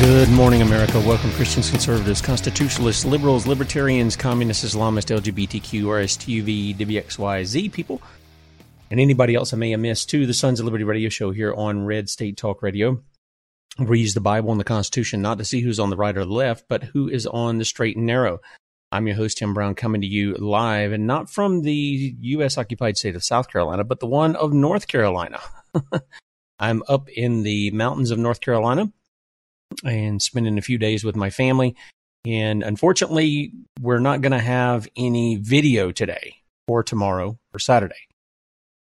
Good morning, America. Welcome, Christians, conservatives, constitutionalists, liberals, libertarians, communists, Islamists, LGBTQ, RSTUV, WXYZ people, and anybody else I may have missed to the Sons of Liberty radio show here on Red State Talk Radio. We use the Bible and the Constitution not to see who's on the right or the left, but who is on the straight and narrow. I'm your host, Tim Brown, coming to you live and not from the U.S. occupied state of South Carolina, but the one of North Carolina. I'm up in the mountains of North Carolina and spending a few days with my family. And unfortunately, we're not going to have any video today or tomorrow or Saturday.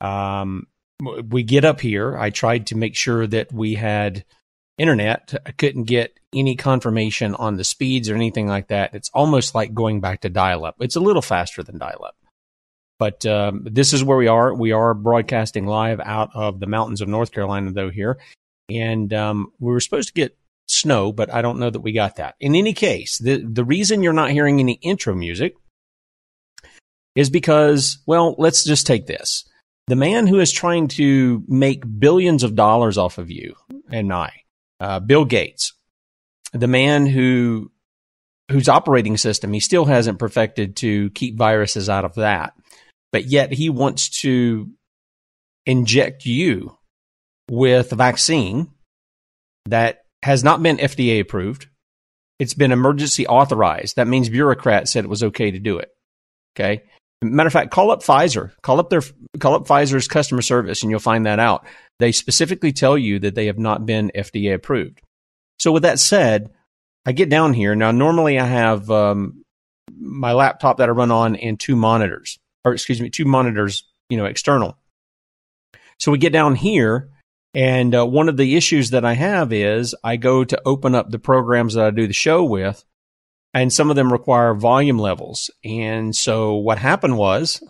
Um, we get up here. I tried to make sure that we had internet. I couldn't get any confirmation on the speeds or anything like that. It's almost like going back to dial up. It's a little faster than dial up. But um, this is where we are. We are broadcasting live out of the mountains of North Carolina, though, here. And um, we were supposed to get snow, but I don't know that we got that. In any case, the, the reason you're not hearing any intro music is because, well, let's just take this. The man who is trying to make billions of dollars off of you and I, uh, Bill Gates, the man who whose operating system he still hasn't perfected to keep viruses out of that, but yet he wants to inject you with a vaccine that has not been FDA approved. It's been emergency authorized. That means bureaucrats said it was okay to do it. Okay. Matter of fact, call up Pfizer. Call up their call up Pfizer's customer service, and you'll find that out. They specifically tell you that they have not been FDA approved. So, with that said, I get down here now. Normally, I have um, my laptop that I run on and two monitors, or excuse me, two monitors, you know, external. So we get down here, and uh, one of the issues that I have is I go to open up the programs that I do the show with, and some of them require volume levels. And so what happened was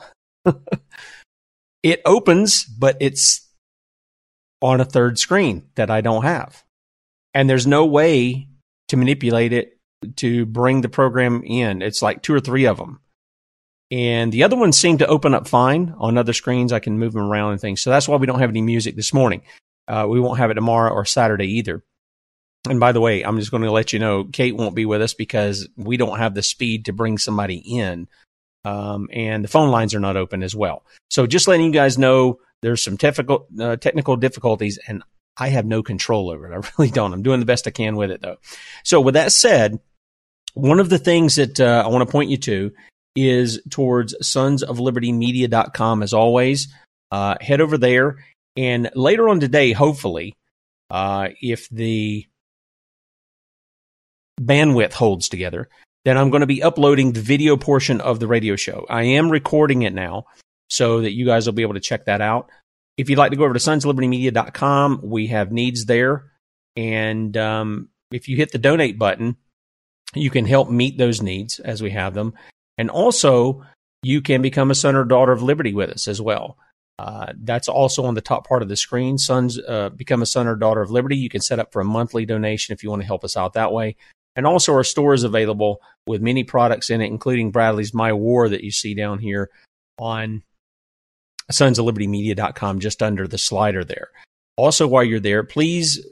it opens, but it's on a third screen that I don't have. And there's no way to manipulate it to bring the program in. It's like two or three of them. And the other ones seem to open up fine on other screens. I can move them around and things. So that's why we don't have any music this morning. Uh, we won't have it tomorrow or Saturday either. And by the way, I'm just going to let you know Kate won't be with us because we don't have the speed to bring somebody in. Um, and the phone lines are not open as well. So just letting you guys know there's some technical, uh, technical difficulties and I have no control over it. I really don't. I'm doing the best I can with it though. So with that said, one of the things that uh, I want to point you to is towards sonsoflibertymedia.com as always. Uh, head over there and later on today, hopefully, uh, if the bandwidth holds together, then I'm going to be uploading the video portion of the radio show. I am recording it now so that you guys will be able to check that out. If you'd like to go over to sonslibertymedia.com, we have needs there. And um, if you hit the donate button, you can help meet those needs as we have them. And also, you can become a son or daughter of liberty with us as well. Uh, that's also on the top part of the screen. Sons uh, become a son or daughter of liberty. You can set up for a monthly donation if you want to help us out that way. And also, our store is available with many products in it, including Bradley's My War that you see down here on sonsoflibertymedia.com, just under the slider there. Also, while you're there, please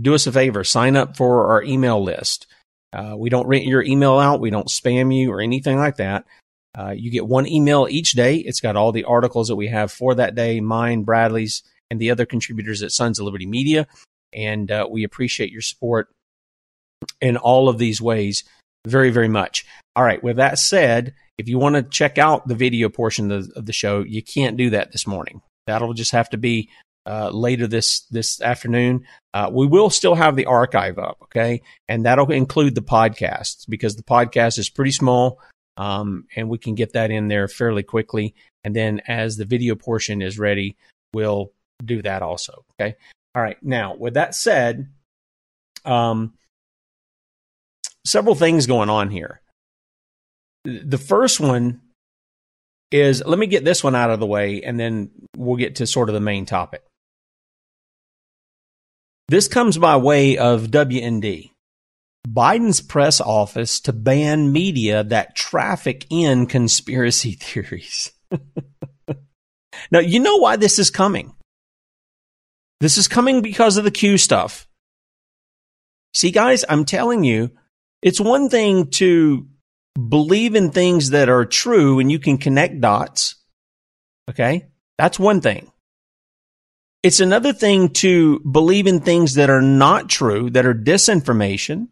do us a favor sign up for our email list. Uh, we don't rent your email out, we don't spam you or anything like that. Uh, you get one email each day. It's got all the articles that we have for that day, mine, Bradley's, and the other contributors at Sons of Liberty Media. And uh, we appreciate your support in all of these ways very, very much. All right. With that said, if you want to check out the video portion of, of the show, you can't do that this morning. That'll just have to be uh, later this this afternoon. Uh, we will still have the archive up, okay, and that'll include the podcasts because the podcast is pretty small, um, and we can get that in there fairly quickly. And then as the video portion is ready, we'll do that also. Okay. All right. Now, with that said, um, several things going on here. The first one is let me get this one out of the way and then we'll get to sort of the main topic. This comes by way of WND. Biden's press office to ban media that traffic in conspiracy theories. now, you know why this is coming. This is coming because of the Q stuff. See, guys, I'm telling you, it's one thing to believe in things that are true and you can connect dots. Okay. That's one thing. It's another thing to believe in things that are not true, that are disinformation,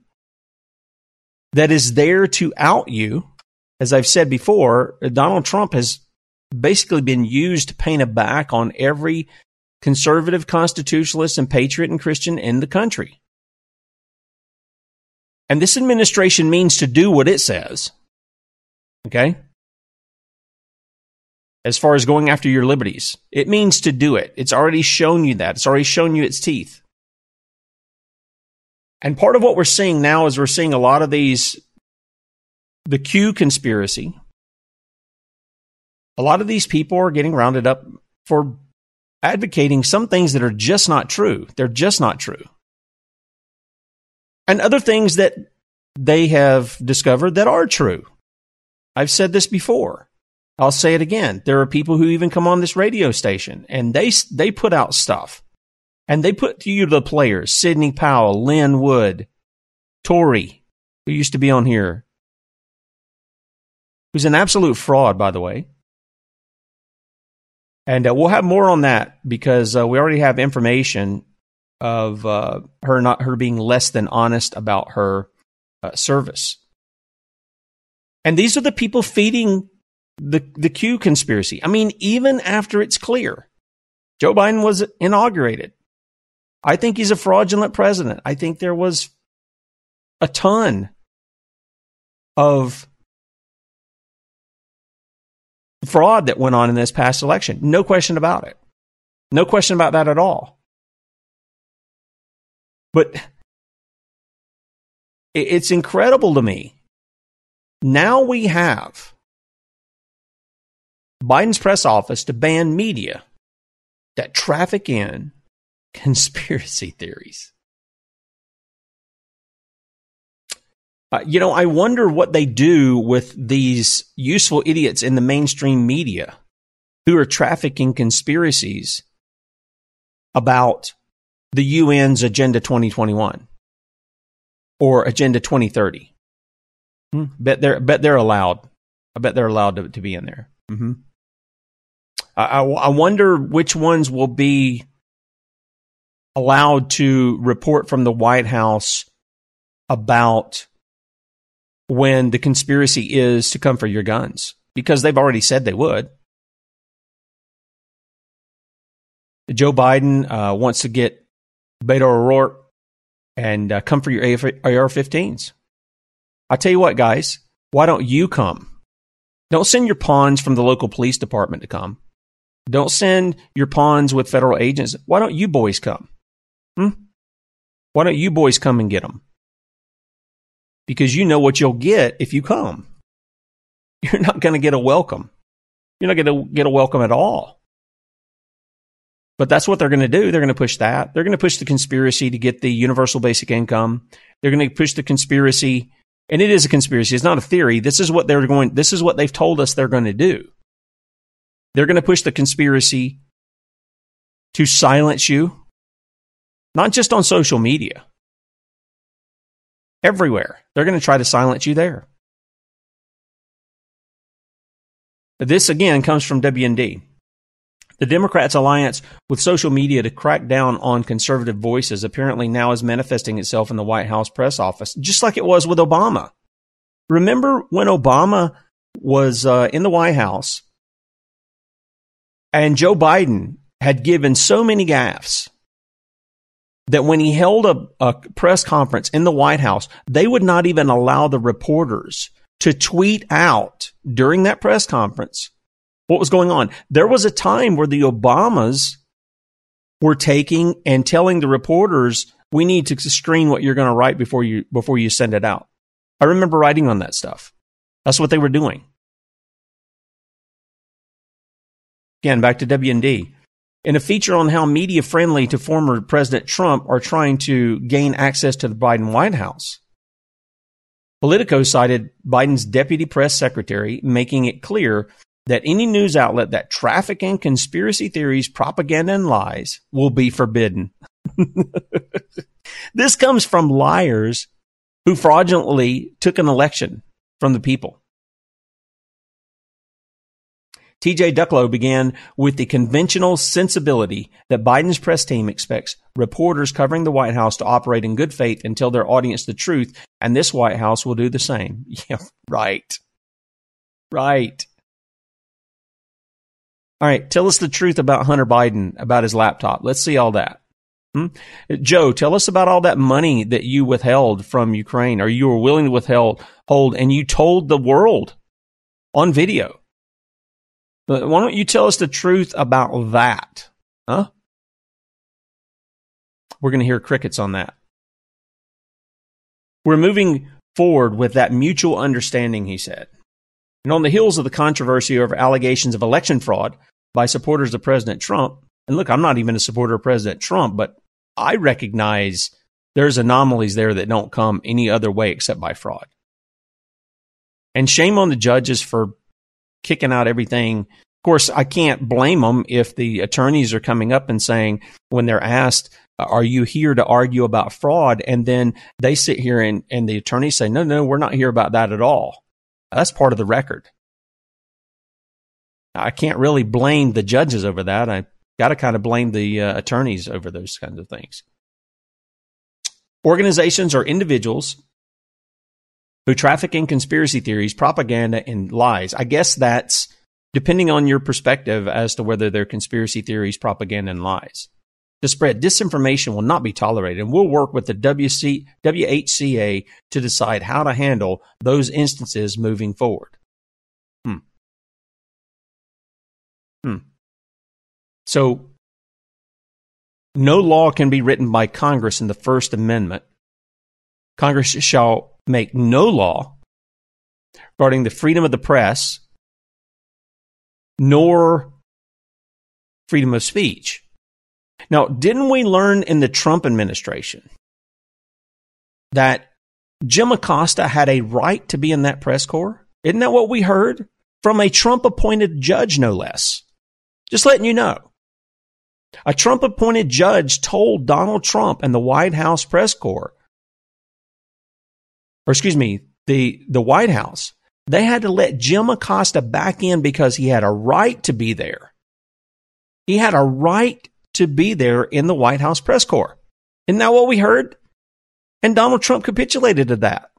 that is there to out you. As I've said before, Donald Trump has basically been used to paint a back on every conservative constitutionalist and patriot and Christian in the country. And this administration means to do what it says. Okay? As far as going after your liberties, it means to do it. It's already shown you that. It's already shown you its teeth. And part of what we're seeing now is we're seeing a lot of these, the Q conspiracy. A lot of these people are getting rounded up for advocating some things that are just not true. They're just not true and other things that they have discovered that are true. I've said this before. I'll say it again. There are people who even come on this radio station and they they put out stuff. And they put to you the players, Sidney Powell, Lin Wood, Tory, who used to be on here, who's an absolute fraud, by the way. And uh, we'll have more on that because uh, we already have information of uh, her not her being less than honest about her uh, service. And these are the people feeding the the Q conspiracy. I mean, even after it's clear, Joe Biden was inaugurated. I think he's a fraudulent president. I think there was a ton of fraud that went on in this past election. No question about it. No question about that at all. But it's incredible to me. Now we have Biden's press office to ban media that traffic in conspiracy theories. Uh, you know, I wonder what they do with these useful idiots in the mainstream media who are trafficking conspiracies about the UN's Agenda 2021 or Agenda 2030. Hmm. Bet they're bet they're allowed. I bet they're allowed to, to be in there. Mm-hmm. I, I, I wonder which ones will be allowed to report from the White House about when the conspiracy is to come for your guns because they've already said they would. Joe Biden uh, wants to get Beto O'Rourke, and uh, come for your AR-15s. I tell you what, guys, why don't you come? Don't send your pawns from the local police department to come. Don't send your pawns with federal agents. Why don't you boys come? Hmm? Why don't you boys come and get them? Because you know what you'll get if you come. You're not going to get a welcome. You're not going to get a welcome at all. But that's what they're going to do. They're going to push that. They're going to push the conspiracy to get the universal basic income. They're going to push the conspiracy, and it is a conspiracy. It's not a theory. This is what they're going. This is what they've told us they're going to do. They're going to push the conspiracy to silence you, not just on social media, everywhere. They're going to try to silence you there. This again comes from WND. The Democrats' alliance with social media to crack down on conservative voices apparently now is manifesting itself in the White House press office, just like it was with Obama. Remember when Obama was uh, in the White House and Joe Biden had given so many gaffes that when he held a, a press conference in the White House, they would not even allow the reporters to tweet out during that press conference what was going on. There was a time where the Obamas were taking and telling the reporters, we need to screen what you're going to write before you, before you send it out. I remember writing on that stuff. That's what they were doing. Again, back to WND. In a feature on how media friendly to former President Trump are trying to gain access to the Biden White House, Politico cited Biden's deputy press secretary, making it clear that any news outlet that traffic in conspiracy theories, propaganda, and lies will be forbidden. this comes from liars who fraudulently took an election from the people. TJ Ducklo began with the conventional sensibility that Biden's press team expects reporters covering the White House to operate in good faith and tell their audience the truth, and this White House will do the same. Yeah, right. Right. All right, tell us the truth about Hunter Biden, about his laptop. Let's see all that. Hmm? Joe, tell us about all that money that you withheld from Ukraine, or you were willing to withhold, hold, and you told the world on video. Why don't you tell us the truth about that? Huh? We're going to hear crickets on that. We're moving forward with that mutual understanding, he said. And on the heels of the controversy over allegations of election fraud by supporters of President Trump, and look, I'm not even a supporter of President Trump, but I recognize there's anomalies there that don't come any other way except by fraud. And shame on the judges for kicking out everything. Of course, I can't blame them if the attorneys are coming up and saying, when they're asked, are you here to argue about fraud? And then they sit here and, and the attorneys say, no, no, we're not here about that at all. That's part of the record. I can't really blame the judges over that. I got to kind of blame the uh, attorneys over those kinds of things. Organizations or individuals who traffic in conspiracy theories, propaganda, and lies. I guess that's depending on your perspective as to whether they're conspiracy theories, propaganda, and lies. To spread disinformation will not be tolerated, and we'll work with the WC, WHCA to decide how to handle those instances moving forward. Hmm. Hmm. So, no law can be written by Congress in the First Amendment. Congress shall make no law regarding the freedom of the press nor freedom of speech. Now, didn't we learn in the Trump administration that Jim Acosta had a right to be in that press corps? Isn't that what we heard? From a Trump appointed judge, no less. Just letting you know. A Trump appointed judge told Donald Trump and the White House press corps or excuse me, the, the White House, they had to let Jim Acosta back in because he had a right to be there. He had a right to be there in the White House press corps. Isn't that what we heard? And Donald Trump capitulated to that.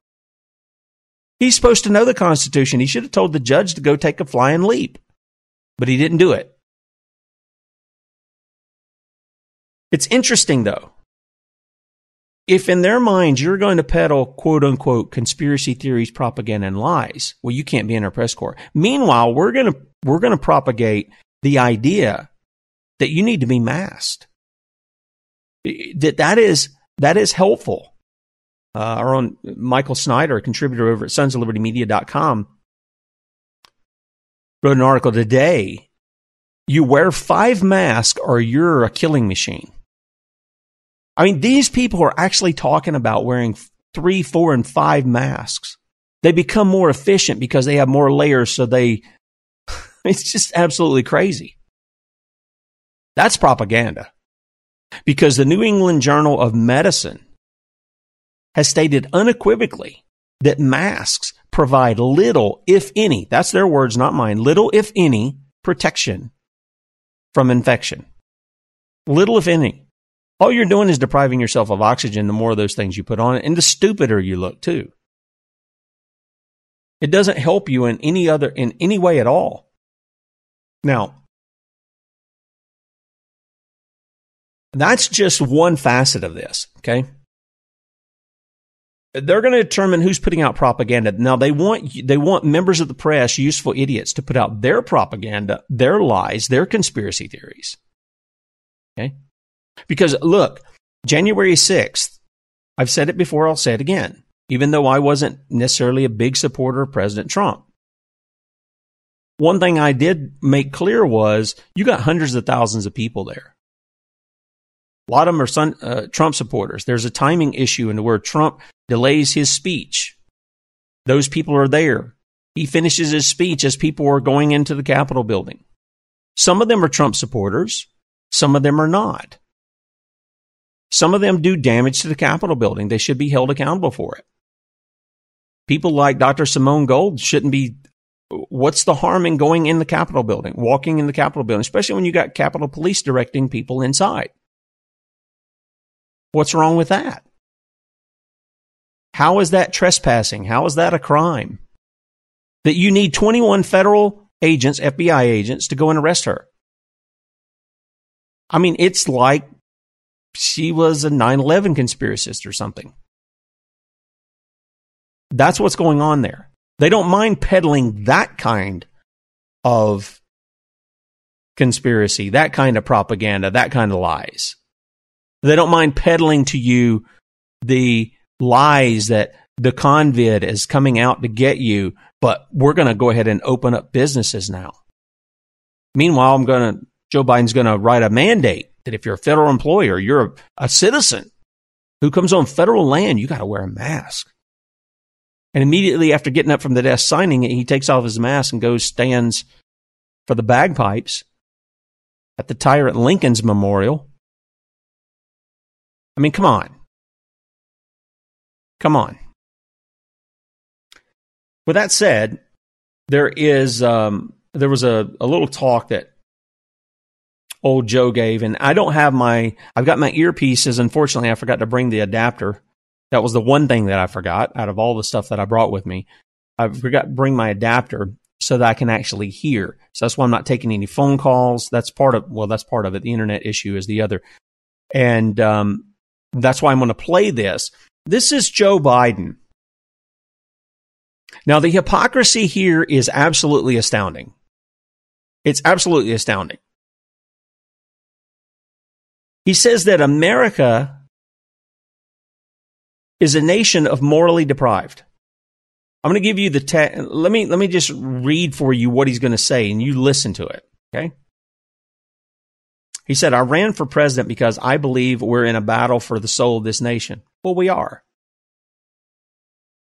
He's supposed to know the Constitution. He should have told the judge to go take a flying leap, but he didn't do it. It's interesting, though, if in their minds you're going to peddle quote unquote conspiracy theories, propaganda, and lies, well, you can't be in our press corps. Meanwhile, we're going to, we're going to propagate the idea that you need to be masked. That, that is, that is helpful. Uh, our own Michael Snyder, a contributor over at sons of liberty media.com, wrote an article today. You wear five masks or you're a killing machine. I mean, these people are actually talking about wearing three, four, and five masks. They become more efficient because they have more layers. So they, it's just absolutely crazy. That's propaganda. Because the New England Journal of Medicine has stated unequivocally that masks provide little, if any, that's their words, not mine, little, if any, protection from infection. Little, if any. All you're doing is depriving yourself of oxygen the more of those things you put on, it, and the stupider you look, too. It doesn't help you in any other, in any way at all. Now, that's just one facet of this, okay? They're going to determine who's putting out propaganda. Now they want they want members of the press, useful idiots, to put out their propaganda, their lies, their conspiracy theories. Okay? Because look, January 6th, I've said it before, I'll say it again, even though I wasn't necessarily a big supporter of President Trump. One thing I did make clear was you got hundreds of thousands of people there. A lot of them are uh, Trump supporters. There's a timing issue in where Trump delays his speech. Those people are there. He finishes his speech as people are going into the Capitol building. Some of them are Trump supporters. Some of them are not. Some of them do damage to the Capitol building. They should be held accountable for it. People like Dr. Simone Gold shouldn't be. What's the harm in going in the Capitol building, walking in the Capitol building, especially when you got Capitol Police directing people inside? What's wrong with that? How is that trespassing? How is that a crime? That you need 21 federal agents, FBI agents, to go and arrest her. I mean, it's like she was a 9 11 conspiracist or something. That's what's going on there. They don't mind peddling that kind of conspiracy, that kind of propaganda, that kind of lies. They don't mind peddling to you the lies that the convid is coming out to get you, but we're going to go ahead and open up businesses now. Meanwhile, I'm going to Joe Biden's going to write a mandate that if you're a federal employer, you're a, a citizen who comes on federal land, you got to wear a mask. And immediately after getting up from the desk signing it, he takes off his mask and goes stands for the bagpipes at the tyrant Lincoln's memorial. I mean, come on. Come on. With that said, there is um, there was a, a little talk that old Joe gave, and I don't have my I've got my earpieces. Unfortunately, I forgot to bring the adapter. That was the one thing that I forgot out of all the stuff that I brought with me. I forgot to bring my adapter so that I can actually hear. So that's why I'm not taking any phone calls. That's part of well, that's part of it. The internet issue is the other, and um, that's why I'm going to play this. This is Joe Biden. Now, the hypocrisy here is absolutely astounding. It's absolutely astounding. He says that America is a nation of morally deprived. I'm going to give you the te- let me let me just read for you what he's going to say and you listen to it, okay? He said, I ran for president because I believe we're in a battle for the soul of this nation. Well, we are.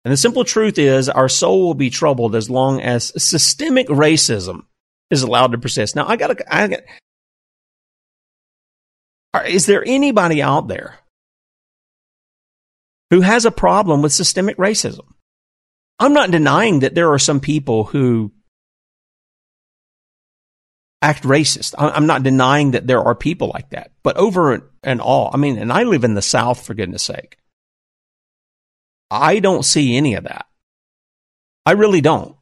And the simple truth is, our soul will be troubled as long as systemic racism is allowed to persist. Now, I got I got, is there anybody out there who has a problem with systemic racism? I'm not denying that there are some people who act racist. I'm not denying that there are people like that, but over and all, I mean, and I live in the South for goodness sake. I don't see any of that. I really don't.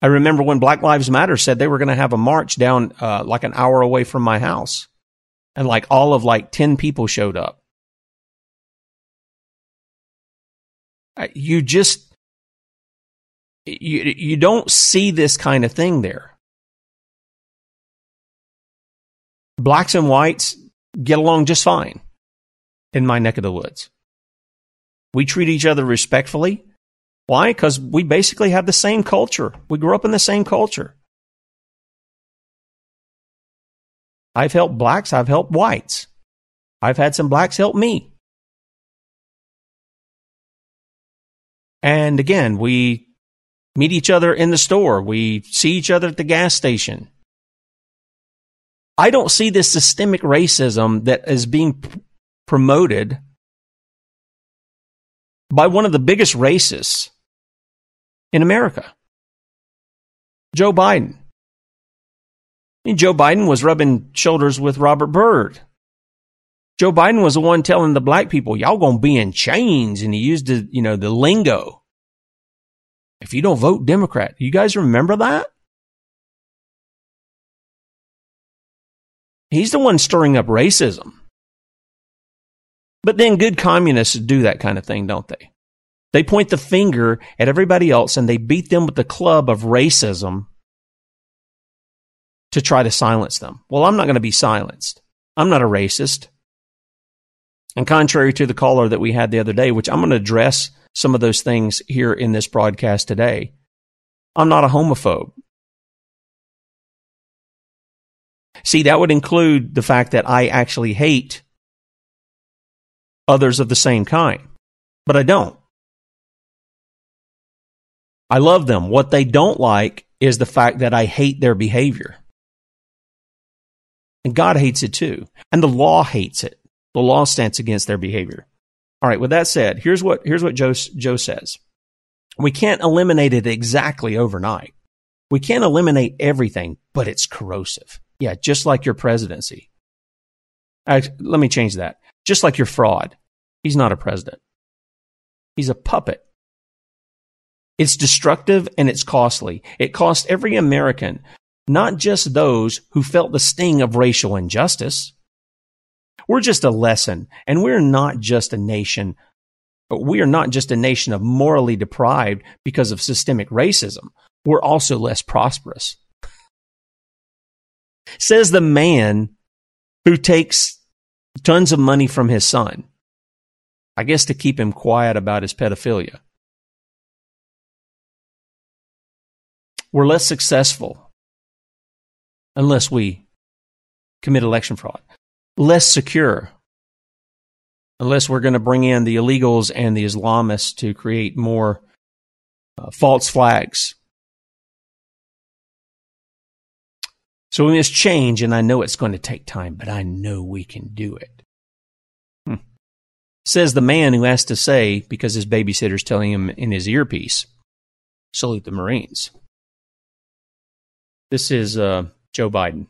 I remember when Black Lives Matter said they were going to have a march down uh, like an hour away from my house, and like all of like 10 people showed up. You just you, you don't see this kind of thing there. Blacks and whites get along just fine in my neck of the woods. We treat each other respectfully. Why? Because we basically have the same culture. We grew up in the same culture. I've helped blacks, I've helped whites. I've had some blacks help me. And again, we meet each other in the store. We see each other at the gas station. I don't see this systemic racism that is being promoted by one of the biggest racists in America, Joe Biden. mean, Joe Biden was rubbing shoulders with Robert Byrd. Joe Biden was the one telling the black people, y'all gonna be in chains. And he used the, you know, the lingo. If you don't vote Democrat, you guys remember that? He's the one stirring up racism. But then good communists do that kind of thing, don't they? They point the finger at everybody else and they beat them with the club of racism to try to silence them. Well, I'm not going to be silenced. I'm not a racist. And contrary to the caller that we had the other day, which I'm going to address some of those things here in this broadcast today, I'm not a homophobe. See, that would include the fact that I actually hate others of the same kind, but I don't. I love them. What they don't like is the fact that I hate their behavior. And God hates it too. And the law hates it. The law stands against their behavior. All right, with that said, here's what, here's what Joe, Joe says. We can't eliminate it exactly overnight. We can't eliminate everything, but it's corrosive. Yeah, just like your presidency. let me change that. Just like your fraud. He's not a president. He's a puppet. It's destructive and it's costly. It cost every American, not just those who felt the sting of racial injustice. We're just a lesson, and we're not just a nation. But we are not just a nation of morally deprived because of systemic racism. We're also less prosperous. Says the man who takes tons of money from his son. I guess to keep him quiet about his pedophilia. We're less successful unless we commit election fraud, less secure unless we're going to bring in the illegals and the Islamists to create more uh, false flags. So we must change, and I know it's going to take time, but I know we can do it. Hmm. Says the man who has to say, because his babysitter's telling him in his earpiece, salute the Marines. This is uh, Joe Biden.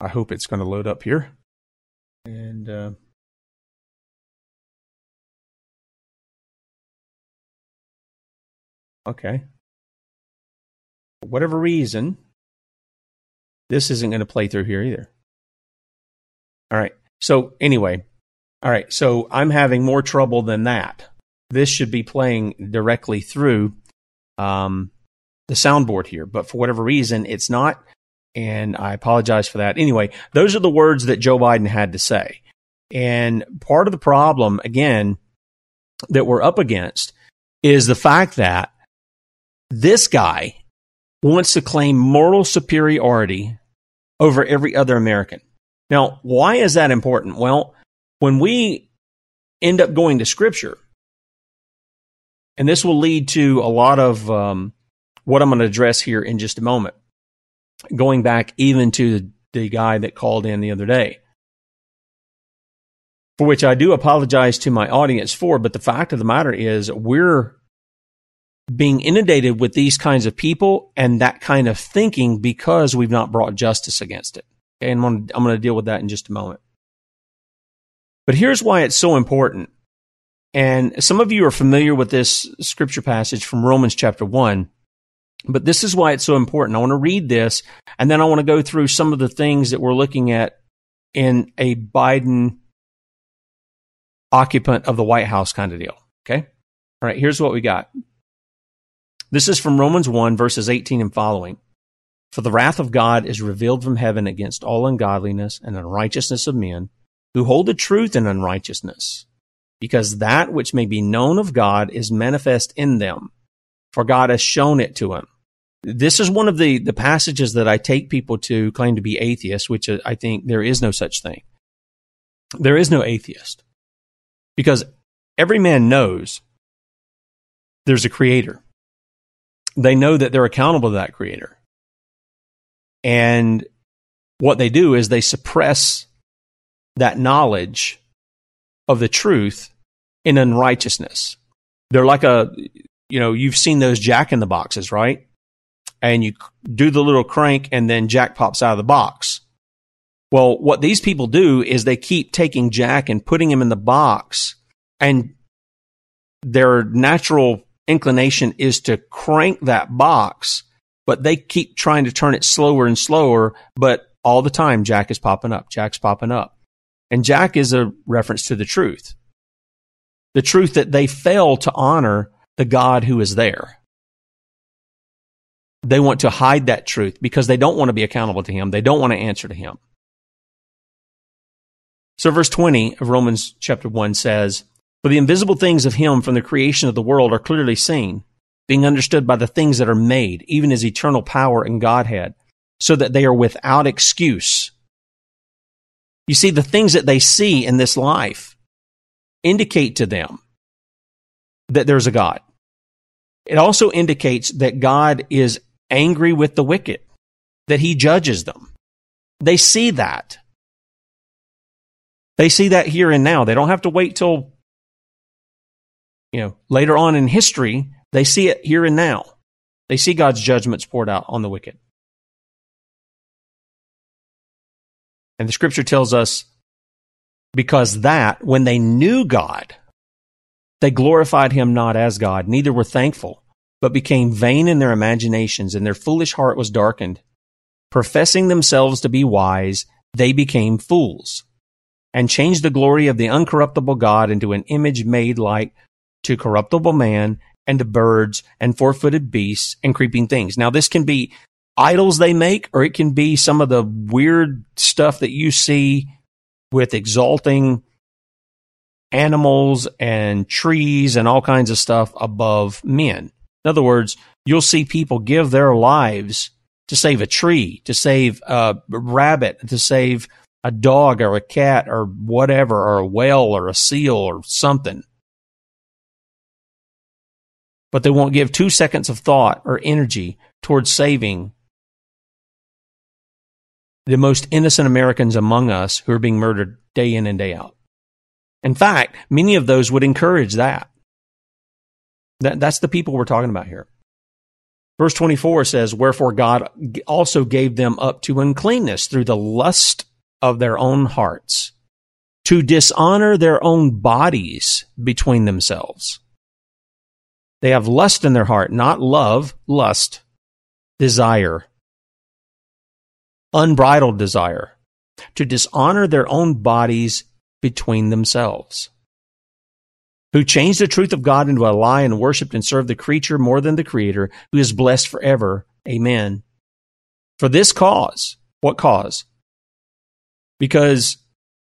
I hope it's going to load up here. And uh, okay. For whatever reason, this isn't going to play through here either. All right. So, anyway, all right. So, I'm having more trouble than that. This should be playing directly through um, the soundboard here, but for whatever reason, it's not. And I apologize for that. Anyway, those are the words that Joe Biden had to say. And part of the problem, again, that we're up against is the fact that this guy wants to claim moral superiority over every other American. Now, why is that important? Well, when we end up going to Scripture, and this will lead to a lot of um, what I'm going to address here in just a moment. Going back even to the, guy that called in the other day, for which I do apologize to my audience for, but the fact of the matter is we're being inundated with these kinds of people and that kind of thinking because we've not brought justice against it. Okay, and I'm going to deal with that in just a moment. But here's why it's so important. And some of you are familiar with this scripture passage from Romans chapter 1. But this is why it's so important. I want to read this, and then I want to go through some of the things that we're looking at in a Biden occupant of the White House kind of deal. Okay? All right, here's what we got. This is from Romans 1, verses 18 and following. For the wrath of God is revealed from heaven against all ungodliness and unrighteousness of men who hold the truth in unrighteousness, because that which may be known of God is manifest in them for God has shown it to him. This is one of the, the passages that I take people to claim to be atheists, which I think there is no such thing. There is no atheist because every man knows there's a creator. They know that they're accountable to that creator. And what they do is they suppress that knowledge of the truth in unrighteousness. They're like a you know, you've seen those jack in the boxes, right? and you do the little crank and then Jack pops out of the box. Well, what these people do is they keep taking Jack and putting him in the box and their natural inclination is to crank that box, but they keep trying to turn it slower and slower, but all the time Jack is popping up, Jack's popping up. And Jack is a reference to the truth. The truth that they fail to honor the God who is there. They want to hide that truth because they don't want to be accountable to him. They don't want to answer to him. So verse 20 of Romans chapter 1 says, For the invisible things of him from the creation of the world are clearly seen, being understood by the things that are made, even his eternal power and Godhead, so that they are without excuse. You see, the things that they see in this life indicate to them that there's a God. It also indicates that God is angry with the wicked, that he judges them. They see that. They see that here and now. They don't have to wait till, you know, later on in history. They see it here and now. They see God's judgments poured out on the wicked. And the scripture tells us because that, when they knew God, they glorified him not as God, neither were thankful, but became vain in their imaginations, and their foolish heart was darkened. Professing themselves to be wise, they became fools and changed the glory of the uncorruptible God into an image made like to corruptible man and to birds and four footed beasts and creeping things. Now, this can be idols they make, or it can be some of the weird stuff that you see with exalting animals and trees and all kinds of stuff above men. In other words, you'll see people give their lives to save a tree, to save a rabbit, to save a dog or a cat or whatever, or a whale or a seal or something. But they won't give two seconds of thought or energy towards saving the most innocent Americans among us who are being murdered day in and day out. In fact, many of those would encourage that. that that's the people we're talking about here. Verse 24 says, Wherefore God also gave them up to uncleanness through the lust of their own hearts to dishonor their own bodies between themselves. They have lust in their heart, not love, lust, desire, unbridled desire, to dishonor their own bodies between themselves. Who changed the truth of God into a lie and worshiped and served the creature more than the creator, who is blessed forever. Amen. For this cause, what cause? because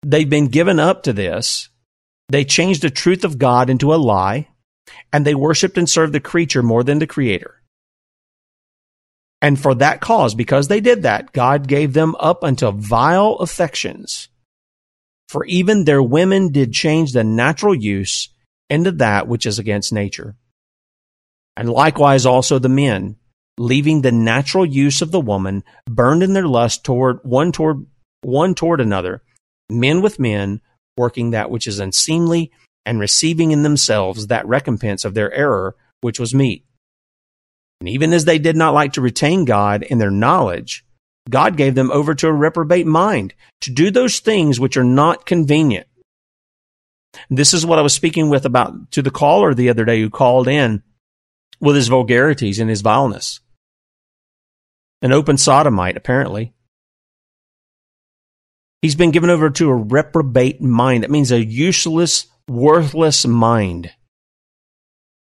they've been given up to this. They changed the truth of God into a lie, and they worshiped and served the creature more than the creator. And for that cause, because they did that, God gave them up unto vile affections. For even their women did change the natural use into that which is against nature. And likewise also the men, leaving the natural use of the woman, burned in their lust toward one toward one toward another, men with men, working that which is unseemly, and receiving in themselves that recompense of their error which was meet. And even as they did not like to retain God in their knowledge, God gave them over to a reprobate mind to do those things which are not convenient. This is what I was speaking with about to the caller the other day who called in with his vulgarities and his vileness. An open sodomite, apparently. He's been given over to a reprobate mind. That means a useless, worthless mind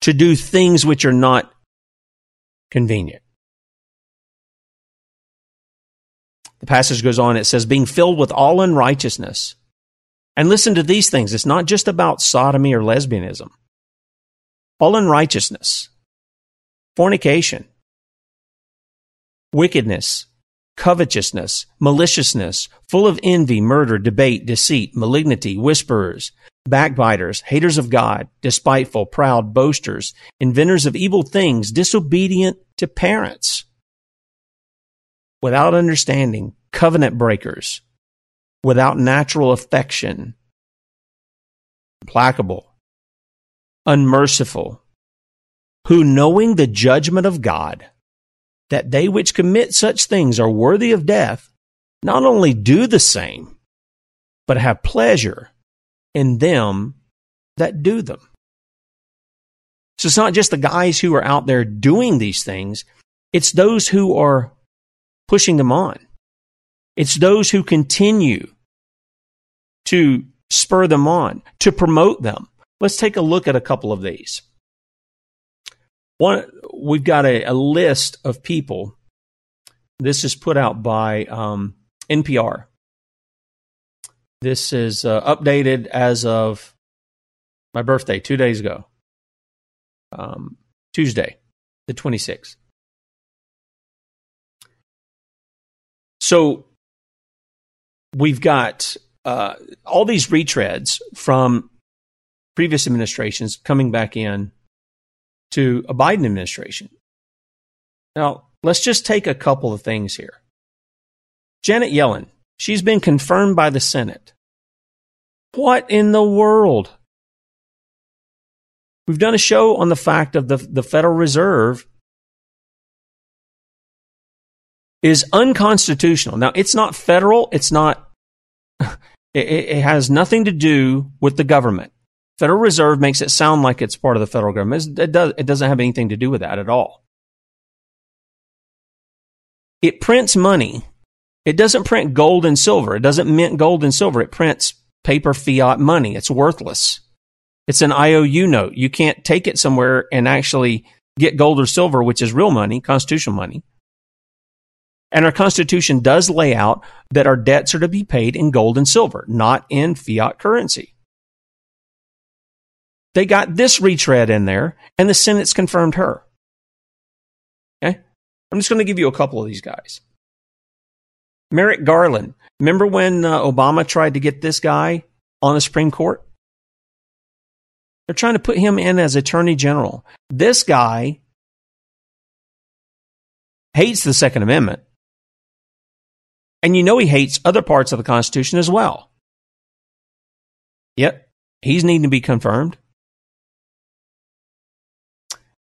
to do things which are not convenient. The passage goes on, it says, being filled with all unrighteousness. And listen to these things. It's not just about sodomy or lesbianism. All unrighteousness, fornication, wickedness, covetousness, maliciousness, full of envy, murder, debate, deceit, malignity, whisperers, backbiters, haters of God, despiteful, proud, boasters, inventors of evil things, disobedient to parents, without understanding, covenant breakers, without natural affection, implacable, unmerciful, who knowing the judgment of God, that they which commit such things are worthy of death not only do the same, but have pleasure in them that do them. So it's not just the guys who are out there doing these things, it's those who are pushing them on. It's those who continue to spur them on, to promote them. Let's take a look at a couple of these. One, we've got a, a list of people. This is put out by um, NPR. This is uh, updated as of my birthday, two days ago, um, Tuesday, the 26th. So we've got uh, all these retreads from previous administrations coming back in to a Biden administration. Now, let's just take a couple of things here. Janet Yellen, she's been confirmed by the Senate. What in the world? We've done a show on the fact of the, the Federal Reserve is unconstitutional. Now, it's not federal, it's not, it, it has nothing to do with the government. Federal Reserve makes it sound like it's part of the federal government. It, does, it doesn't have anything to do with that at all. It prints money. It doesn't print gold and silver. It doesn't mint gold and silver. It prints paper fiat money. It's worthless. It's an IOU note. You can't take it somewhere and actually get gold or silver, which is real money, constitutional money. And our Constitution does lay out that our debts are to be paid in gold and silver, not in fiat currency. They got this retread in there, and the Senate's confirmed her. Okay? I'm just going to give you a couple of these guys. Merrick Garland. Remember when uh, Obama tried to get this guy on the Supreme Court? They're trying to put him in as Attorney General. This guy hates the Second Amendment. And you know he hates other parts of the Constitution as well. Yep, he's needing to be confirmed.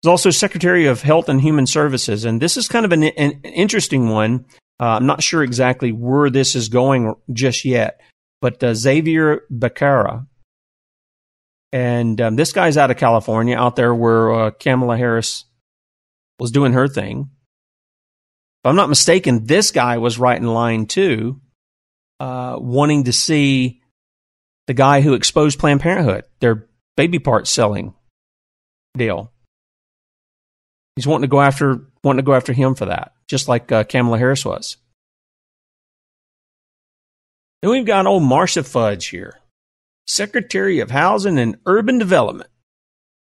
There's also Secretary of Health and Human Services, and this is kind of an, an interesting one. Uh, I'm not sure exactly where this is going just yet, but uh, Xavier Becerra, and um, this guy's out of California, out there where uh, Kamala Harris was doing her thing. If I'm not mistaken, this guy was right in line too, uh, wanting to see the guy who exposed Planned Parenthood, their baby part selling deal. He's wanting to go after wanting to go after him for that, just like uh, Kamala Harris was. Then we've got old Marcia Fudge here, Secretary of Housing and Urban Development.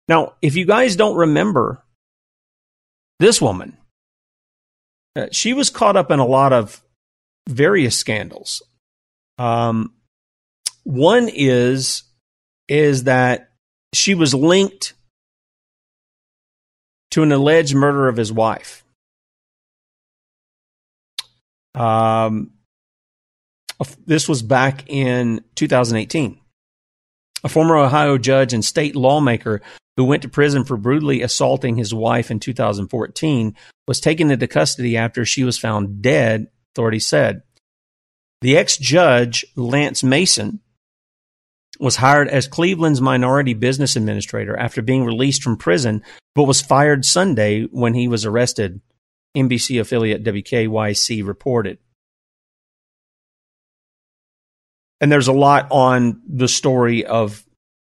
Now, if you guys don't remember this woman, uh, she was caught up in a lot of various scandals. Um, one is is that she was linked to an alleged murder of his wife. Um, this was back in 2018. A former Ohio judge and state lawmaker who went to prison for brutally assaulting his wife in 2014 was taken into custody after she was found dead, authorities said. The ex judge, Lance Mason, was hired as Cleveland's minority business administrator after being released from prison, but was fired Sunday when he was arrested, NBC affiliate WKYC reported. And there's a lot on the story of,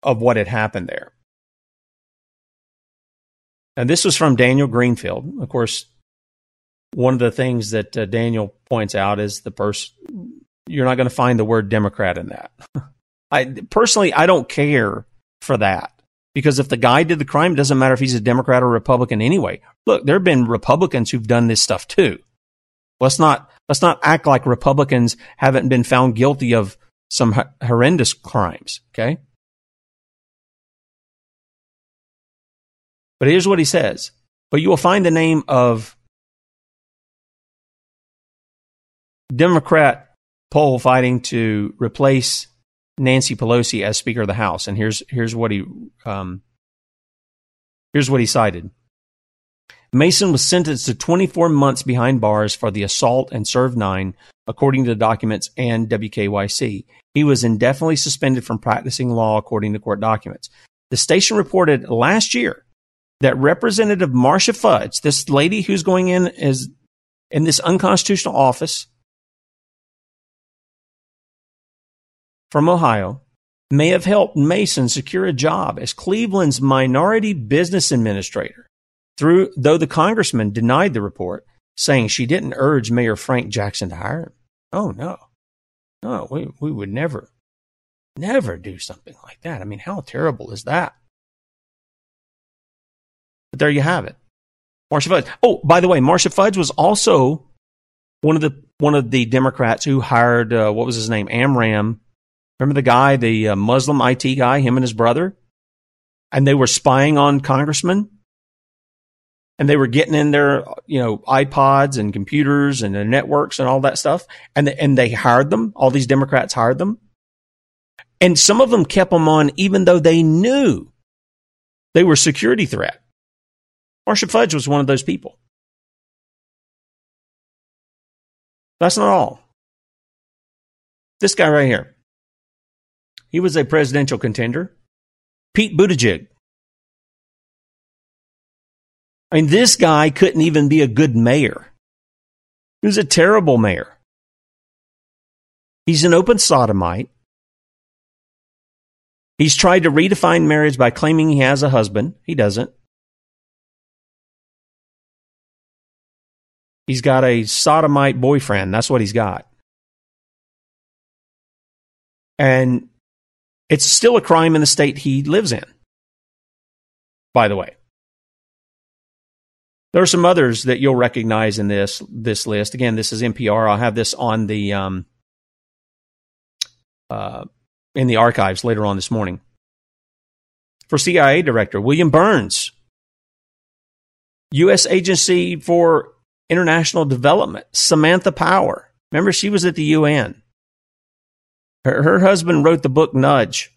of what had happened there. And this was from Daniel Greenfield. Of course, one of the things that uh, Daniel points out is the person, you're not going to find the word Democrat in that. I personally, I don't care for that because if the guy did the crime, it doesn't matter if he's a Democrat or Republican anyway. Look, there have been Republicans who've done this stuff too. Let's not let's not act like Republicans haven't been found guilty of some horrendous crimes. Okay. But here's what he says. But you will find the name of Democrat poll fighting to replace Nancy Pelosi as Speaker of the House, and here's here's what he um, here's what he cited. Mason was sentenced to 24 months behind bars for the assault and served nine, according to the documents and WKYC. He was indefinitely suspended from practicing law, according to court documents. The station reported last year that Representative Marcia Fudge, this lady who's going in as in this unconstitutional office from Ohio, may have helped Mason secure a job as Cleveland's minority business administrator. Through though the congressman denied the report, saying she didn't urge Mayor Frank Jackson to hire him. Oh no. No, we, we would never, never do something like that. I mean, how terrible is that? But there you have it. Marcia Fudge. Oh, by the way, Marcia Fudge was also one of the one of the Democrats who hired uh, what was his name, Imran. Remember the guy, the uh, Muslim IT guy, him and his brother, and they were spying on congressmen, and they were getting in their you know iPods and computers and the networks and all that stuff, and the, and they hired them. All these Democrats hired them, and some of them kept them on even though they knew they were security threat. Marcia Fudge was one of those people. That's not all. This guy right here. He was a presidential contender. Pete Buttigieg. I mean, this guy couldn't even be a good mayor. He was a terrible mayor. He's an open sodomite. He's tried to redefine marriage by claiming he has a husband. He doesn't. He's got a sodomite boyfriend. That's what he's got. And it's still a crime in the state he lives in, by the way. There are some others that you'll recognize in this this list. Again, this is NPR. I'll have this on the um, uh, in the archives later on this morning. For CIA Director William Burns, U.S. Agency for International Development, Samantha Power. Remember, she was at the UN. Her, her husband wrote the book Nudge.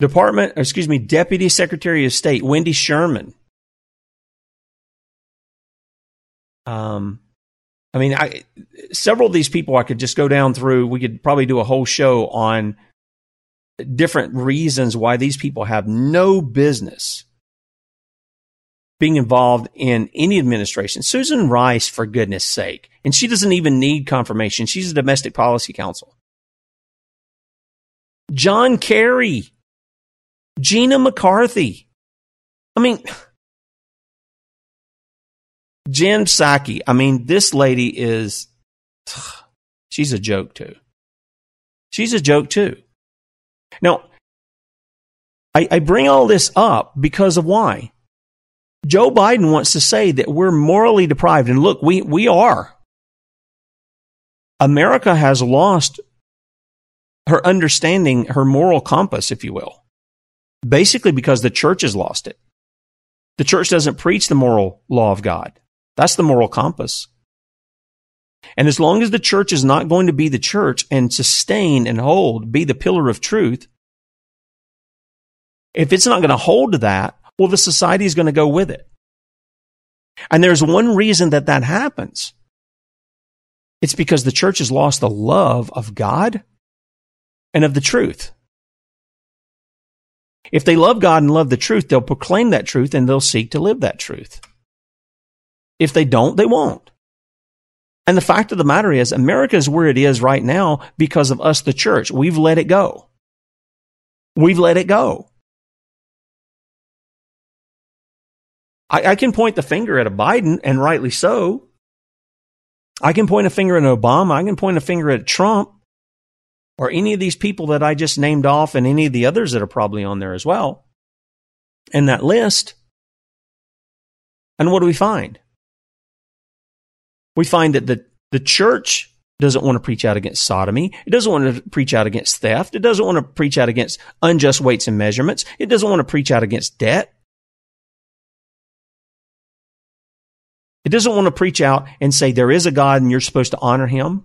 Department, excuse me, Deputy Secretary of State Wendy Sherman. Um, I mean, I, several of these people I could just go down through. We could probably do a whole show on different reasons why these people have no business being involved in any administration. Susan Rice, for goodness sake, and she doesn't even need confirmation. She's a domestic policy counsel. John Kerry, Gina McCarthy. I mean, Jen Psaki. I mean, this lady is, she's a joke too. She's a joke too. Now, I, I bring all this up because of why? Joe Biden wants to say that we're morally deprived. And look, we, we are. America has lost her understanding, her moral compass, if you will, basically because the church has lost it. The church doesn't preach the moral law of God. That's the moral compass. And as long as the church is not going to be the church and sustain and hold, be the pillar of truth, if it's not going to hold to that, well, the society is going to go with it. And there's one reason that that happens. It's because the church has lost the love of God and of the truth. If they love God and love the truth, they'll proclaim that truth and they'll seek to live that truth. If they don't, they won't. And the fact of the matter is, America is where it is right now because of us, the church. We've let it go. We've let it go. I, I can point the finger at a Biden, and rightly so. I can point a finger at Obama. I can point a finger at Trump or any of these people that I just named off and any of the others that are probably on there as well in that list. And what do we find? We find that the, the church doesn't want to preach out against sodomy. It doesn't want to preach out against theft. It doesn't want to preach out against unjust weights and measurements. It doesn't want to preach out against debt. It doesn't want to preach out and say there is a God and you're supposed to honor him.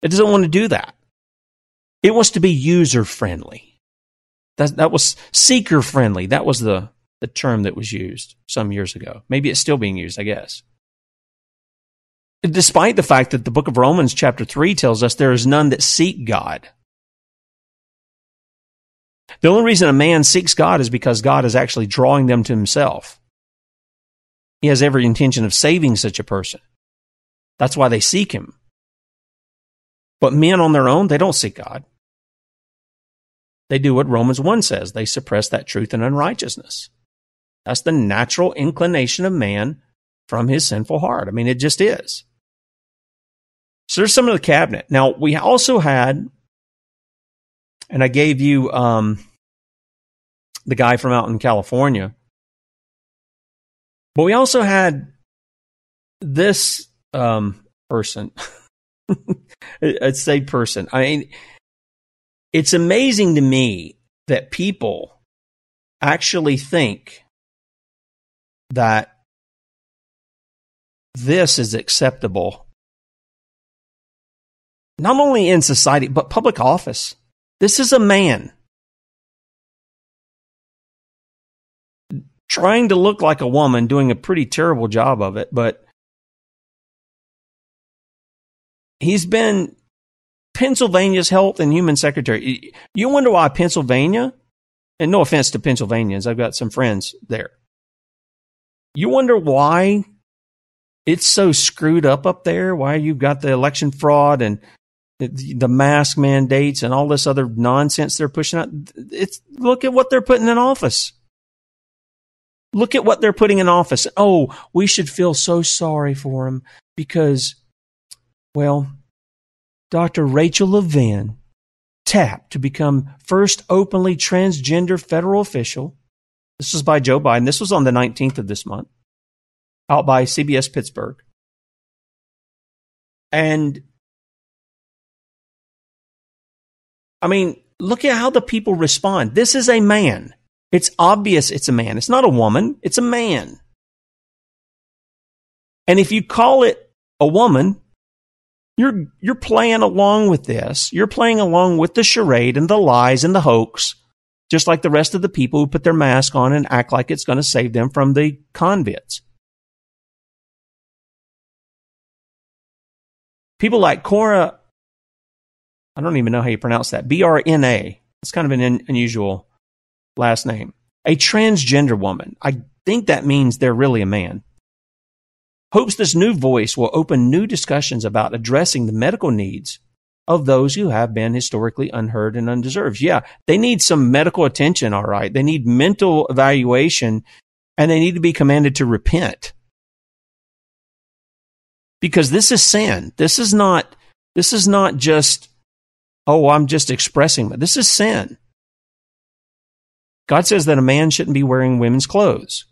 It doesn't want to do that. It wants to be user friendly. That, that was seeker friendly. That was the, the term that was used some years ago. Maybe it's still being used, I guess. Despite the fact that the book of Romans, chapter 3, tells us there is none that seek God. The only reason a man seeks God is because God is actually drawing them to himself. He has every intention of saving such a person. That's why they seek him. But men on their own, they don't seek God. They do what Romans 1 says they suppress that truth in unrighteousness. That's the natural inclination of man from his sinful heart. I mean, it just is. So there's some of the cabinet. Now, we also had, and I gave you um, the guy from out in California, but we also had this um, person, a state person. I mean, it's amazing to me that people actually think that this is acceptable not only in society, but public office. This is a man trying to look like a woman, doing a pretty terrible job of it, but he's been Pennsylvania's Health and Human Secretary. You wonder why Pennsylvania, and no offense to Pennsylvanians, I've got some friends there. You wonder why it's so screwed up up there, why you've got the election fraud and the mask mandates and all this other nonsense they're pushing out. It's look at what they're putting in office. Look at what they're putting in office. Oh, we should feel so sorry for them because, well, Dr. Rachel Levine tapped to become first openly transgender federal official. This was by Joe Biden. This was on the 19th of this month, out by CBS Pittsburgh. And I mean, look at how the people respond. This is a man. It's obvious it's a man. It's not a woman, it's a man. And if you call it a woman, you're, you're playing along with this. You're playing along with the charade and the lies and the hoax, just like the rest of the people who put their mask on and act like it's going to save them from the convicts. People like Cora I don't even know how you pronounce that. B R N A. It's kind of an in, unusual last name. A transgender woman. I think that means they're really a man. Hopes this new voice will open new discussions about addressing the medical needs of those who have been historically unheard and undeserved. Yeah, they need some medical attention, all right. They need mental evaluation and they need to be commanded to repent. Because this is sin. This is not this is not just oh, I'm just expressing, but this is sin. God says that a man shouldn't be wearing women's clothes.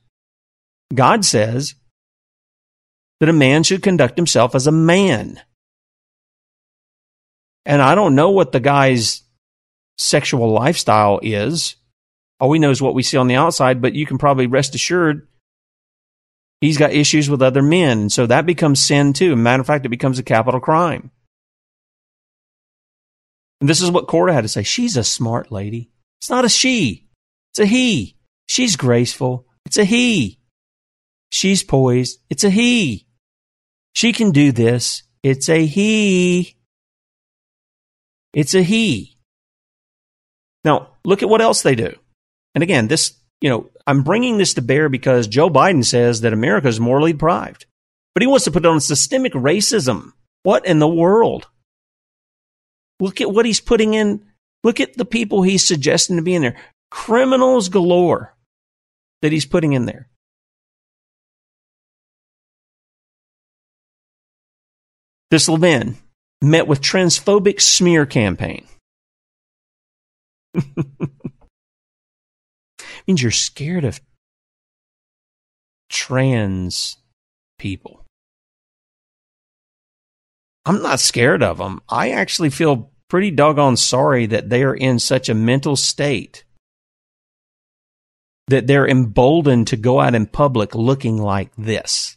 God says that a man should conduct himself as a man. And I don't know what the guy's sexual lifestyle is. All we know is what we see on the outside, but you can probably rest assured he's got issues with other men. And so that becomes sin too. Matter of fact, it becomes a capital crime. And this is what Cora had to say. She's a smart lady. It's not a she, it's a he. She's graceful. It's a he. She's poised. It's a he. She can do this. It's a he. It's a he. Now, look at what else they do. And again, this, you know, I'm bringing this to bear because Joe Biden says that America is morally deprived, but he wants to put on systemic racism. What in the world? Look at what he's putting in. Look at the people he's suggesting to be in there. Criminals galore that he's putting in there. This Levine met with transphobic smear campaign. means you're scared of trans people. I'm not scared of them. I actually feel pretty doggone sorry that they are in such a mental state that they're emboldened to go out in public looking like this.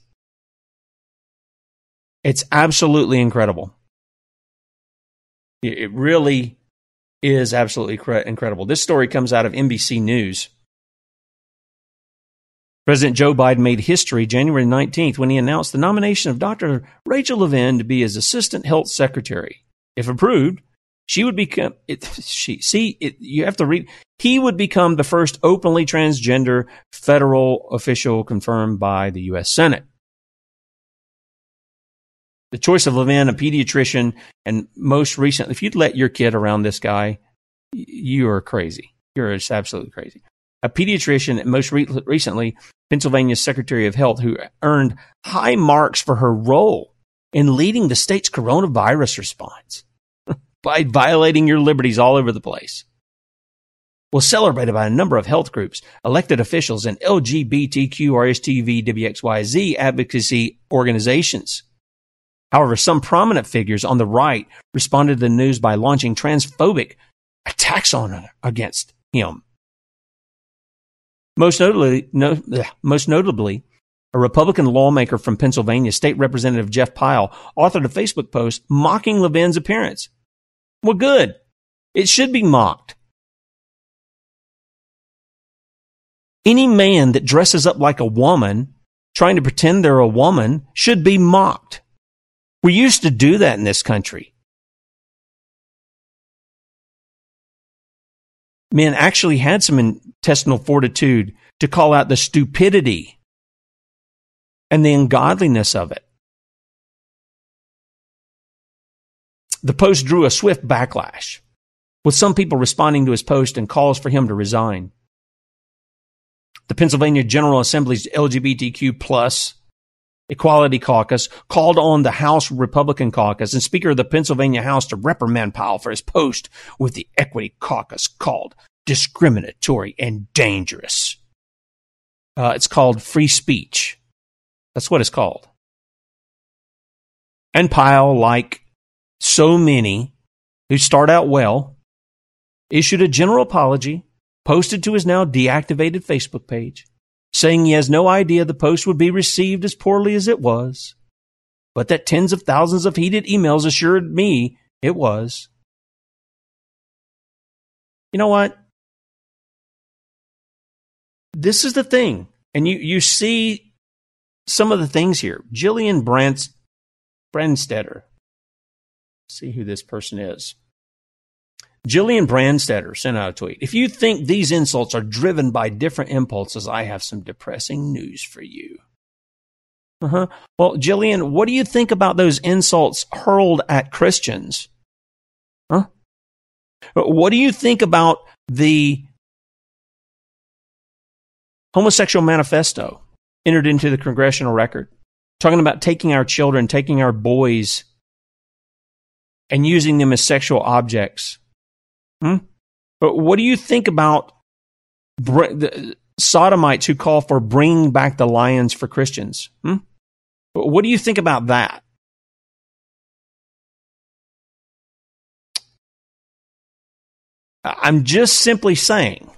It's absolutely incredible. It really is absolutely incredible. This story comes out of NBC News. President Joe Biden made history January 19th when he announced the nomination of Dr. Rachel Levine to be his assistant health secretary. If approved, she would become it, she see it, you have to read he would become the first openly transgender federal official confirmed by the US Senate. The choice of Levine, a pediatrician, and most recently, if you'd let your kid around this guy, you are crazy. You're just absolutely crazy. A pediatrician, and most re- recently, Pennsylvania's Secretary of Health, who earned high marks for her role in leading the state's coronavirus response by violating your liberties all over the place. Was celebrated by a number of health groups, elected officials, and LGBTQ, RSTV, WXYZ advocacy organizations. However, some prominent figures on the right responded to the news by launching transphobic attacks on against him. Most notably, no, most notably, a Republican lawmaker from Pennsylvania, State Representative Jeff Pyle, authored a Facebook post mocking Levine's appearance. Well, good. It should be mocked. Any man that dresses up like a woman, trying to pretend they're a woman, should be mocked. We used to do that in this country. Men actually had some intestinal fortitude to call out the stupidity and the ungodliness of it. The post drew a swift backlash, with some people responding to his post and calls for him to resign. The Pennsylvania General Assembly's LGBTQ plus Equality Caucus called on the House Republican Caucus and Speaker of the Pennsylvania House to reprimand Pyle for his post with the Equity Caucus called discriminatory and dangerous. Uh, it's called free speech. That's what it's called. And Pyle, like so many who start out well, issued a general apology, posted to his now deactivated Facebook page saying he has no idea the post would be received as poorly as it was, but that tens of thousands of heated emails assured me it was. You know what? This is the thing. And you, you see some of the things here. Gillian Brand, Branstetter. See who this person is. Gillian Branstetter sent out a tweet. If you think these insults are driven by different impulses, I have some depressing news for you. Uh-huh. Well, Gillian, what do you think about those insults hurled at Christians? Huh? What do you think about the homosexual manifesto entered into the congressional record? Talking about taking our children, taking our boys, and using them as sexual objects Hmm? But what do you think about br- the sodomites who call for bringing back the lions for Christians? Hmm? What do you think about that? I'm just simply saying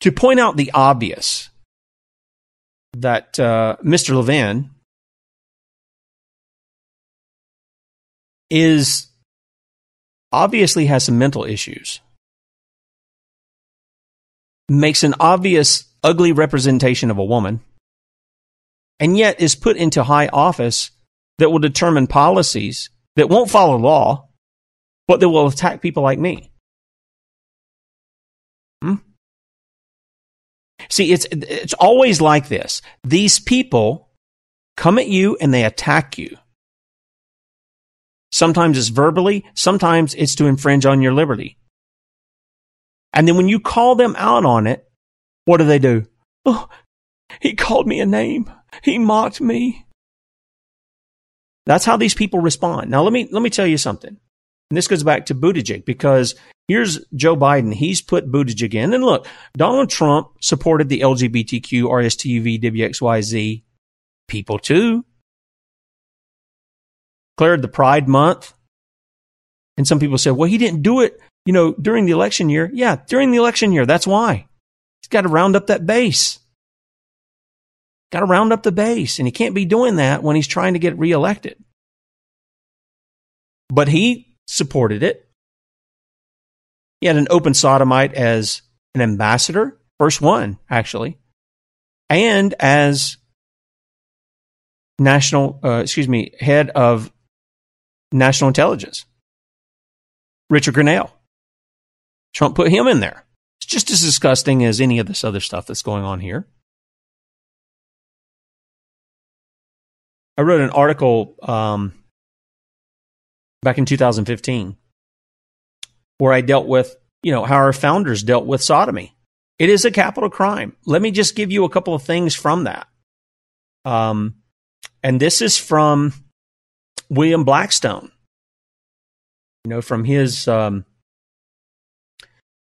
to point out the obvious that uh, Mr. Levine is obviously has some mental issues, makes an obvious ugly representation of a woman, and yet is put into high office that will determine policies that won't follow law, but that will attack people like me. Hmm? See, it's, it's always like this. These people come at you and they attack you. Sometimes it's verbally, sometimes it's to infringe on your liberty. And then when you call them out on it, what do they do? Oh, he called me a name. He mocked me. That's how these people respond. Now let me let me tell you something. And this goes back to Buttigieg because here's Joe Biden. He's put Buttigieg in. And look, Donald Trump supported the LGBTQ, RSTV, WXYZ people too declared the Pride Month. And some people said, well, he didn't do it, you know, during the election year. Yeah, during the election year. That's why. He's got to round up that base. Got to round up the base. And he can't be doing that when he's trying to get reelected. But he supported it. He had an open sodomite as an ambassador, first one, actually, and as national, uh, excuse me, head of national intelligence. Richard Grenell. Trump put him in there. It's just as disgusting as any of this other stuff that's going on here. I wrote an article um, back in 2015 where I dealt with, you know, how our founders dealt with sodomy. It is a capital crime. Let me just give you a couple of things from that. Um, and this is from William Blackstone. You know, from his um,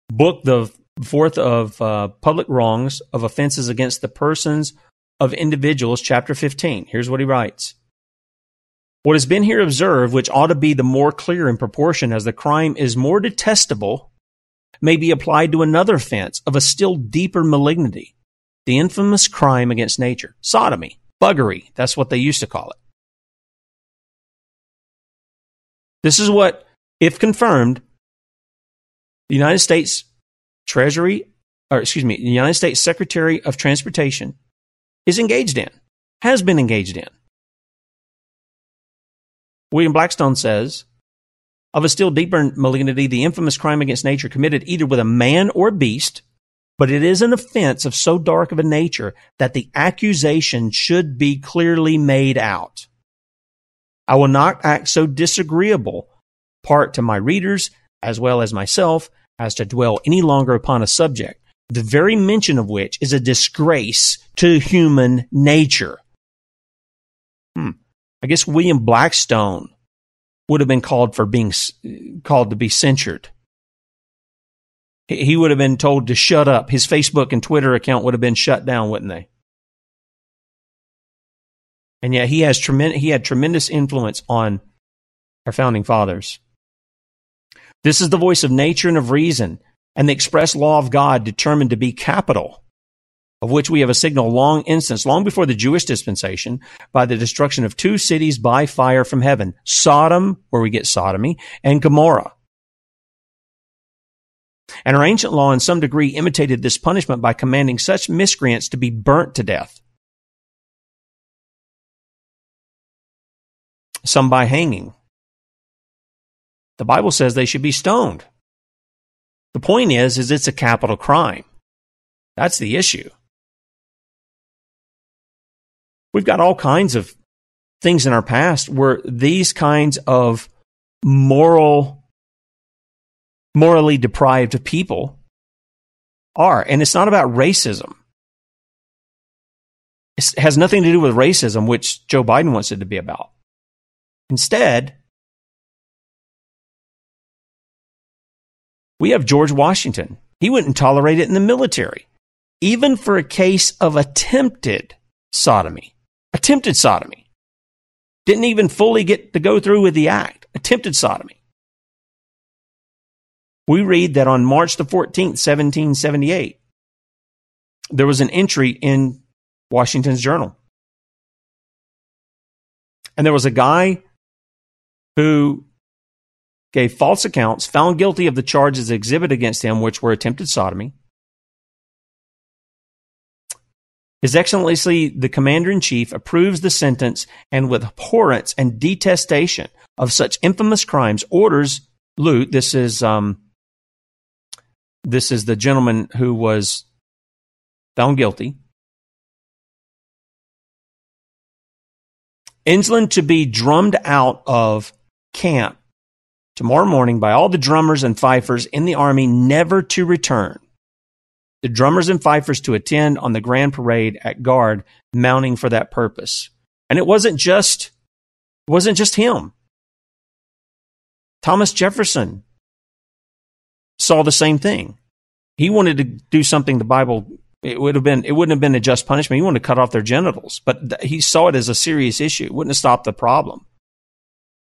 book, The Fourth of uh, Public Wrongs of Offenses Against the Persons of Individuals, chapter 15. Here's what he writes. What has been here observed, which ought to be the more clear in proportion as the crime is more detestable, may be applied to another offense of a still deeper malignity, the infamous crime against nature, sodomy, buggery. That's what they used to call it. This is what, if confirmed, the United States Treasury, or excuse me, the United States Secretary of Transportation is engaged in, has been engaged in. William Blackstone says, of a still deeper malignity, the infamous crime against nature committed either with a man or beast, but it is an offense of so dark of a nature that the accusation should be clearly made out. I will not act so disagreeable part to my readers as well as myself as to dwell any longer upon a subject, the very mention of which is a disgrace to human nature. Hmm. I guess William Blackstone would have been called for being called to be censured. He would have been told to shut up. His Facebook and Twitter account would have been shut down, wouldn't they? And yet he has tremendous he had tremendous influence on our founding fathers. This is the voice of nature and of reason, and the express law of God determined to be capital of which we have a signal long instance, long before the Jewish dispensation, by the destruction of two cities by fire from heaven Sodom, where we get sodomy, and Gomorrah. And our ancient law, in some degree, imitated this punishment by commanding such miscreants to be burnt to death. Some by hanging. The Bible says they should be stoned. The point is, is it's a capital crime. That's the issue. We've got all kinds of things in our past where these kinds of moral, morally deprived people are. And it's not about racism. It has nothing to do with racism, which Joe Biden wants it to be about. Instead, we have George Washington. He wouldn't tolerate it in the military, even for a case of attempted sodomy attempted sodomy. Didn't even fully get to go through with the act, attempted sodomy. We read that on March the 14th, 1778, there was an entry in Washington's journal. And there was a guy who gave false accounts, found guilty of the charges exhibited against him, which were attempted sodomy, His Excellency the Commander in Chief approves the sentence and with abhorrence and detestation of such infamous crimes orders Lute, this is um, this is the gentleman who was found guilty. Enslin to be drummed out of camp tomorrow morning by all the drummers and fifers in the army, never to return the drummers and fifers to attend on the grand parade at guard mounting for that purpose. And it wasn't just it wasn't just him. Thomas Jefferson saw the same thing. He wanted to do something the Bible it would have been it wouldn't have been a just punishment. He wanted to cut off their genitals, but he saw it as a serious issue. It wouldn't have stopped the problem.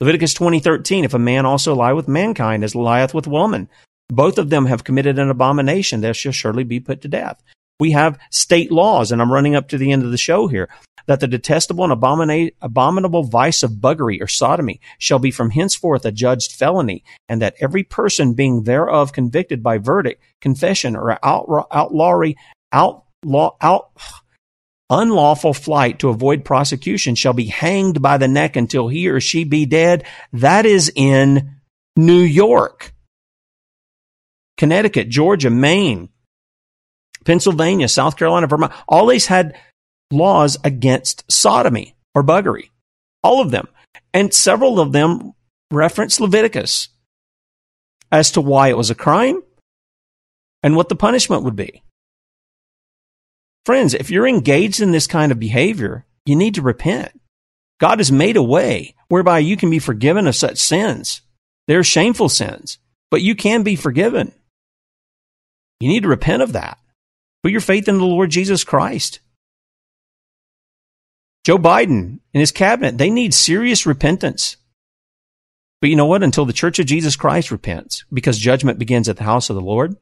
Leviticus 20:13 if a man also lie with mankind as lieth with woman both of them have committed an abomination. They shall surely be put to death. We have state laws, and I'm running up to the end of the show here. that the detestable and abomina- abominable vice of buggery or sodomy shall be from henceforth a judged felony, and that every person being thereof convicted by verdict, confession, or outlaw, outlawry, outlaw, out, unlawful flight to avoid prosecution shall be hanged by the neck until he or she be dead. That is in New York, Connecticut, Georgia, Maine, Pennsylvania, South Carolina, Vermont. All these had laws against sodomy or buggery. All of them. And several of them reference Leviticus as to why it was a crime and what the punishment would be. Friends, if you're engaged in this kind of behavior, you need to repent. God has made a way whereby you can be forgiven of such sins. They're shameful sins, but you can be forgiven. You need to repent of that. Put your faith in the Lord Jesus Christ. Joe Biden and his cabinet, they need serious repentance. But you know what? Until the Church of Jesus Christ repents, because judgment begins at the house of the Lord,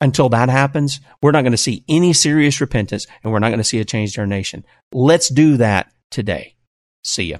until that happens, we're not going to see any serious repentance and we're not going to see a change in our nation. Let's do that today. See ya.